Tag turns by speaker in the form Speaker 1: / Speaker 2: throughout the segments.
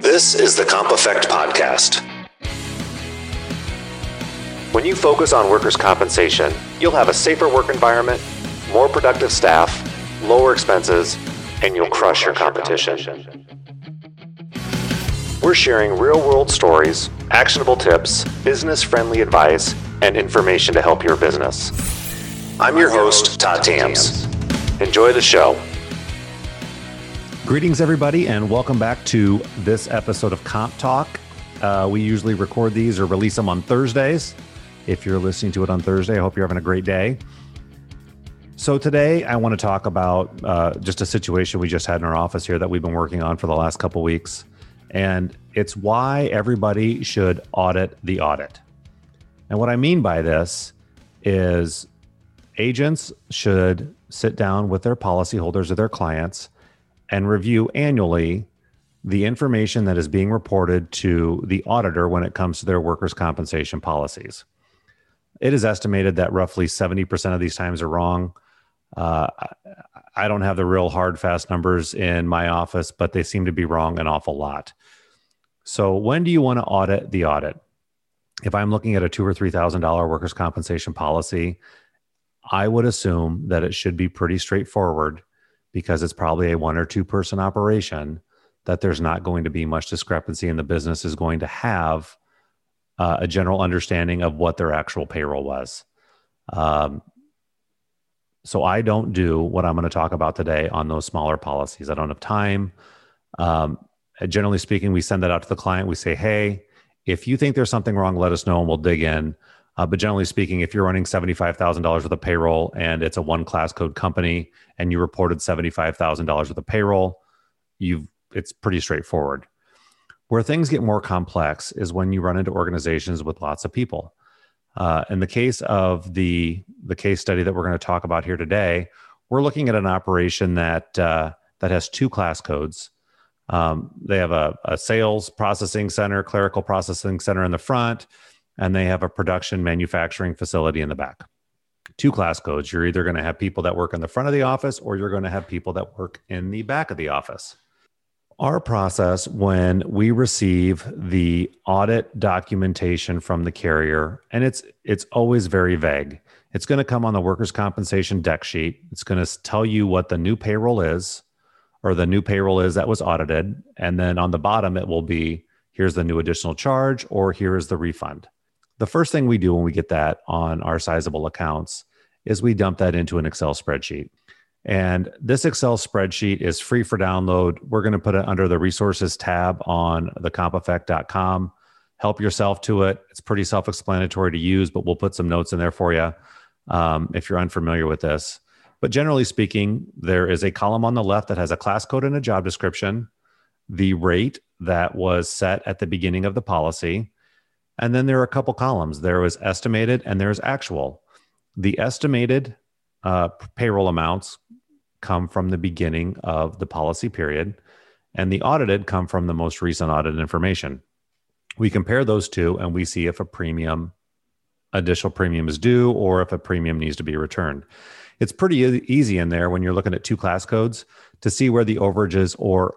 Speaker 1: This is the Comp Effect Podcast. When you focus on workers' compensation, you'll have a safer work environment, more productive staff, lower expenses, and you'll crush your competition. We're sharing real world stories, actionable tips, business friendly advice, and information to help your business. I'm your host, Todd Thams. Enjoy the show.
Speaker 2: Greetings, everybody, and welcome back to this episode of Comp Talk. Uh, we usually record these or release them on Thursdays. If you're listening to it on Thursday, I hope you're having a great day. So, today I want to talk about uh, just a situation we just had in our office here that we've been working on for the last couple weeks. And it's why everybody should audit the audit. And what I mean by this is agents should sit down with their policyholders or their clients and review annually the information that is being reported to the auditor when it comes to their workers' compensation policies. It is estimated that roughly 70% of these times are wrong. Uh, I don't have the real hard, fast numbers in my office, but they seem to be wrong an awful lot. So, when do you want to audit the audit? If I'm looking at a two or three thousand dollar workers' compensation policy, I would assume that it should be pretty straightforward because it's probably a one or two person operation that there's not going to be much discrepancy and the business is going to have uh, a general understanding of what their actual payroll was. Um, so I don't do what I'm going to talk about today on those smaller policies. I don't have time. Um, generally speaking, we send that out to the client. We say, hey, if you think there's something wrong, let us know and we'll dig in. Uh, but generally speaking, if you're running $75,000 worth of payroll and it's a one class code company and you reported $75,000 worth of payroll, you've, it's pretty straightforward. Where things get more complex is when you run into organizations with lots of people. Uh, in the case of the, the case study that we're going to talk about here today, we're looking at an operation that, uh, that has two class codes. Um, they have a, a sales processing center, clerical processing center in the front and they have a production manufacturing facility in the back. Two class codes. You're either going to have people that work in the front of the office or you're going to have people that work in the back of the office. Our process when we receive the audit documentation from the carrier, and it's it's always very vague. It's going to come on the workers' compensation deck sheet. It's going to tell you what the new payroll is, or the new payroll is that was audited, and then on the bottom it will be here's the new additional charge, or here is the refund the first thing we do when we get that on our sizable accounts is we dump that into an Excel spreadsheet. And this Excel spreadsheet is free for download. We're going to put it under the resources tab on thecompeffect.com. Help yourself to it. It's pretty self explanatory to use, but we'll put some notes in there for you um, if you're unfamiliar with this. But generally speaking, there is a column on the left that has a class code and a job description, the rate that was set at the beginning of the policy, and then there are a couple columns. There was estimated and there's actual. The estimated uh, payroll amounts come from the beginning of the policy period, and the audited come from the most recent audit information. We compare those two and we see if a premium, additional premium is due or if a premium needs to be returned. It's pretty easy in there when you're looking at two class codes to see where the overages or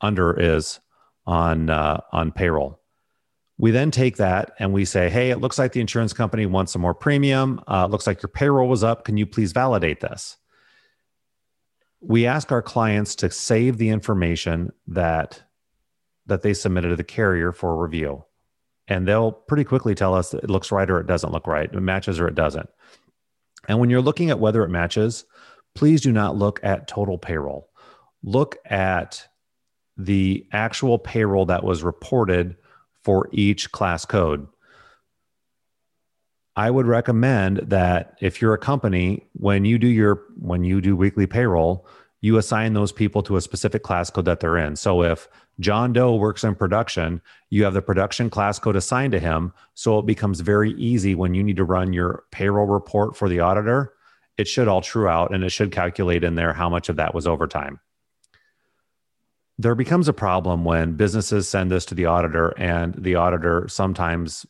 Speaker 2: under is on uh, on payroll. We then take that and we say, hey, it looks like the insurance company wants some more premium. Uh, looks like your payroll was up. Can you please validate this? We ask our clients to save the information that that they submitted to the carrier for review. And they'll pretty quickly tell us it looks right or it doesn't look right, it matches or it doesn't. And when you're looking at whether it matches, please do not look at total payroll. Look at the actual payroll that was reported for each class code. I would recommend that if you're a company, when you do your when you do weekly payroll, you assign those people to a specific class code that they're in. So if John Doe works in production, you have the production class code assigned to him. So it becomes very easy when you need to run your payroll report for the auditor. It should all true out and it should calculate in there how much of that was overtime there becomes a problem when businesses send this to the auditor and the auditor sometimes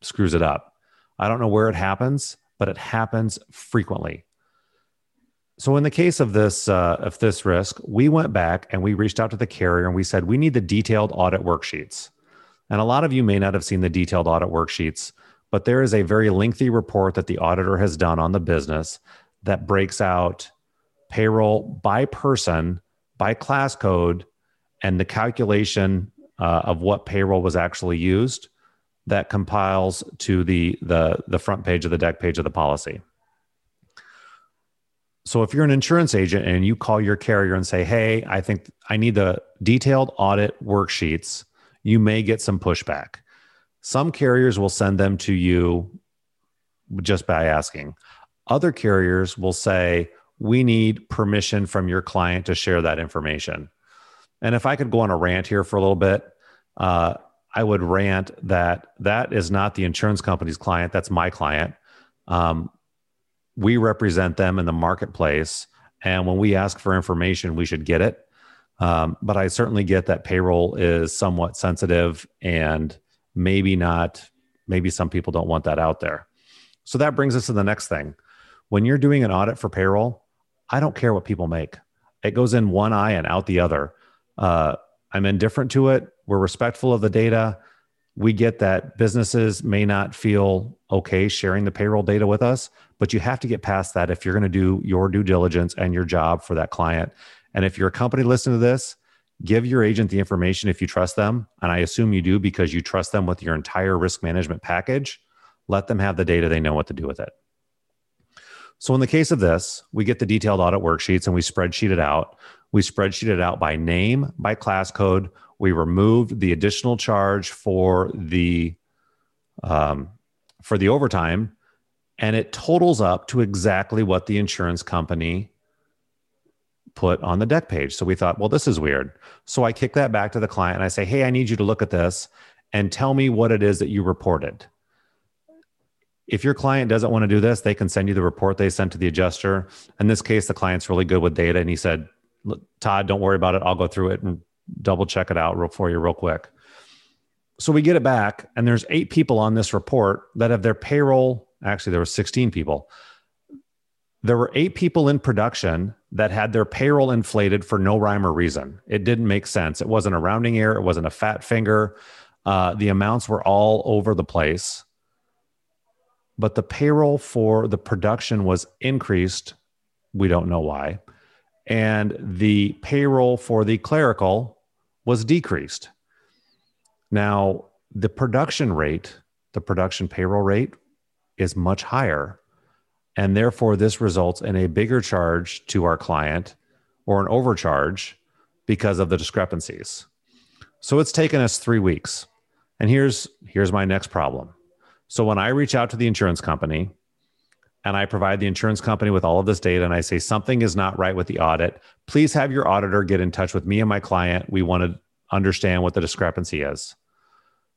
Speaker 2: screws it up. I don't know where it happens, but it happens frequently. So in the case of this uh, of this risk, we went back and we reached out to the carrier and we said we need the detailed audit worksheets. And a lot of you may not have seen the detailed audit worksheets, but there is a very lengthy report that the auditor has done on the business that breaks out payroll by person, by class code, and the calculation uh, of what payroll was actually used that compiles to the, the, the front page of the deck page of the policy. So if you're an insurance agent and you call your carrier and say, "Hey, I think I need the detailed audit worksheets," you may get some pushback. Some carriers will send them to you just by asking. Other carriers will say, "We need permission from your client to share that information." And if I could go on a rant here for a little bit, uh, I would rant that that is not the insurance company's client. That's my client. Um, we represent them in the marketplace. And when we ask for information, we should get it. Um, but I certainly get that payroll is somewhat sensitive and maybe not, maybe some people don't want that out there. So that brings us to the next thing. When you're doing an audit for payroll, I don't care what people make, it goes in one eye and out the other. Uh, I'm indifferent to it. We're respectful of the data. We get that businesses may not feel okay sharing the payroll data with us, but you have to get past that if you're going to do your due diligence and your job for that client. And if you're a company listening to this, give your agent the information if you trust them. And I assume you do because you trust them with your entire risk management package. Let them have the data, they know what to do with it. So, in the case of this, we get the detailed audit worksheets and we spreadsheet it out. We spreadsheet it out by name, by class code. We removed the additional charge for the um, for the overtime and it totals up to exactly what the insurance company put on the deck page. So we thought, well, this is weird. So I kick that back to the client and I say, hey, I need you to look at this and tell me what it is that you reported. If your client doesn't want to do this, they can send you the report they sent to the adjuster. In this case, the client's really good with data. And he said, Todd, don't worry about it. I'll go through it and double check it out for you real quick. So we get it back, and there's eight people on this report that have their payroll actually there were 16 people there were eight people in production that had their payroll inflated for no rhyme or reason it didn't make sense it wasn't a rounding error it wasn't a fat finger uh, the amounts were all over the place but the payroll for the production was increased we don't know why and the payroll for the clerical was decreased now the production rate the production payroll rate is much higher. And therefore, this results in a bigger charge to our client or an overcharge because of the discrepancies. So it's taken us three weeks. And here's, here's my next problem. So when I reach out to the insurance company and I provide the insurance company with all of this data and I say something is not right with the audit, please have your auditor get in touch with me and my client. We want to understand what the discrepancy is.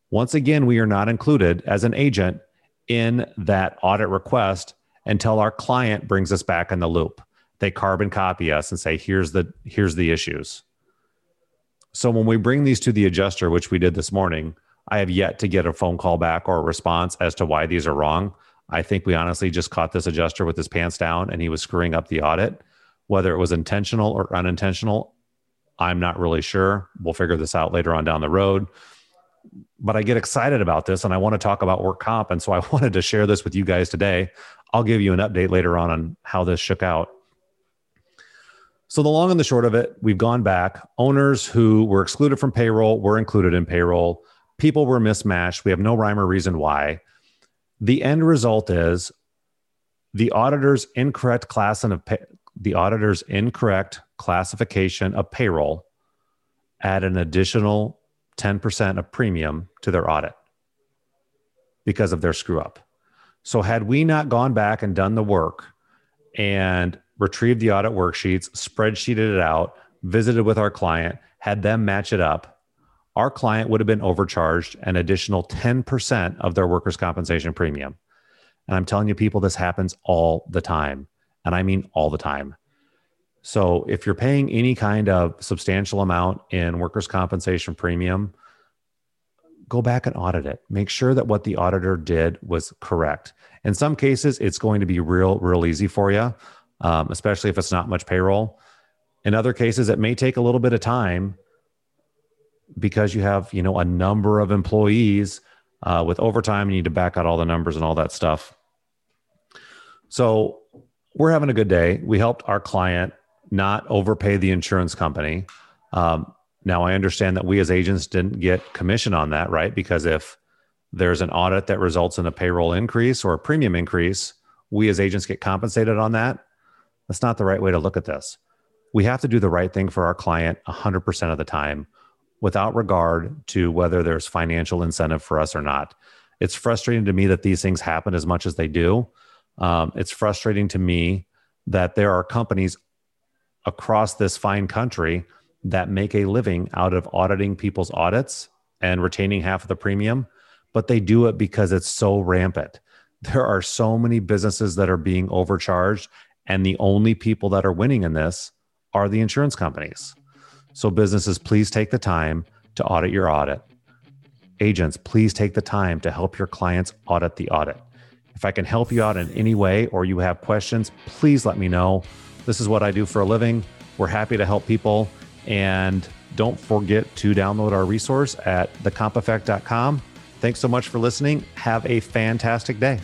Speaker 2: Once again, we are not included as an agent in that audit request until our client brings us back in the loop. They carbon copy us and say, here's the here's the issues. So when we bring these to the adjuster, which we did this morning, I have yet to get a phone call back or a response as to why these are wrong. I think we honestly just caught this adjuster with his pants down and he was screwing up the audit. Whether it was intentional or unintentional, I'm not really sure. We'll figure this out later on down the road but I get excited about this and I want to talk about work comp. And so I wanted to share this with you guys today. I'll give you an update later on on how this shook out. So, the long and the short of it, we've gone back. Owners who were excluded from payroll were included in payroll. People were mismatched. We have no rhyme or reason why. The end result is the auditor's incorrect class of pay, the auditor's incorrect classification of payroll add an additional 10% of premium to their audit because of their screw up. So, had we not gone back and done the work and retrieved the audit worksheets, spreadsheeted it out, visited with our client, had them match it up, our client would have been overcharged an additional 10% of their workers' compensation premium. And I'm telling you, people, this happens all the time. And I mean all the time. So if you're paying any kind of substantial amount in workers' compensation premium, go back and audit it. Make sure that what the auditor did was correct. In some cases, it's going to be real, real easy for you. um, especially if it's not much payroll. In other cases, it may take a little bit of time because you have you know a number of employees uh, with overtime. You need to back out all the numbers and all that stuff. So we're having a good day. We helped our client not overpay the insurance company. Um, now I understand that we as agents didn't get commission on that, right? Because if there's an audit that results in a payroll increase or a premium increase, we as agents get compensated on that. That's not the right way to look at this. We have to do the right thing for our client 100% of the time without regard to whether there's financial incentive for us or not. It's frustrating to me that these things happen as much as they do. Um, it's frustrating to me that there are companies across this fine country that make a living out of auditing people's audits and retaining half of the premium, but they do it because it's so rampant. There are so many businesses that are being overcharged, and the only people that are winning in this are the insurance companies. So, businesses, please take the time to audit your audit. Agents, please take the time to help your clients audit the audit. If I can help you out in any way or you have questions, please let me know. This is what I do for a living. We're happy to help people. And don't forget to download our resource at thecompeffect.com. Thanks so much for listening. Have a fantastic day.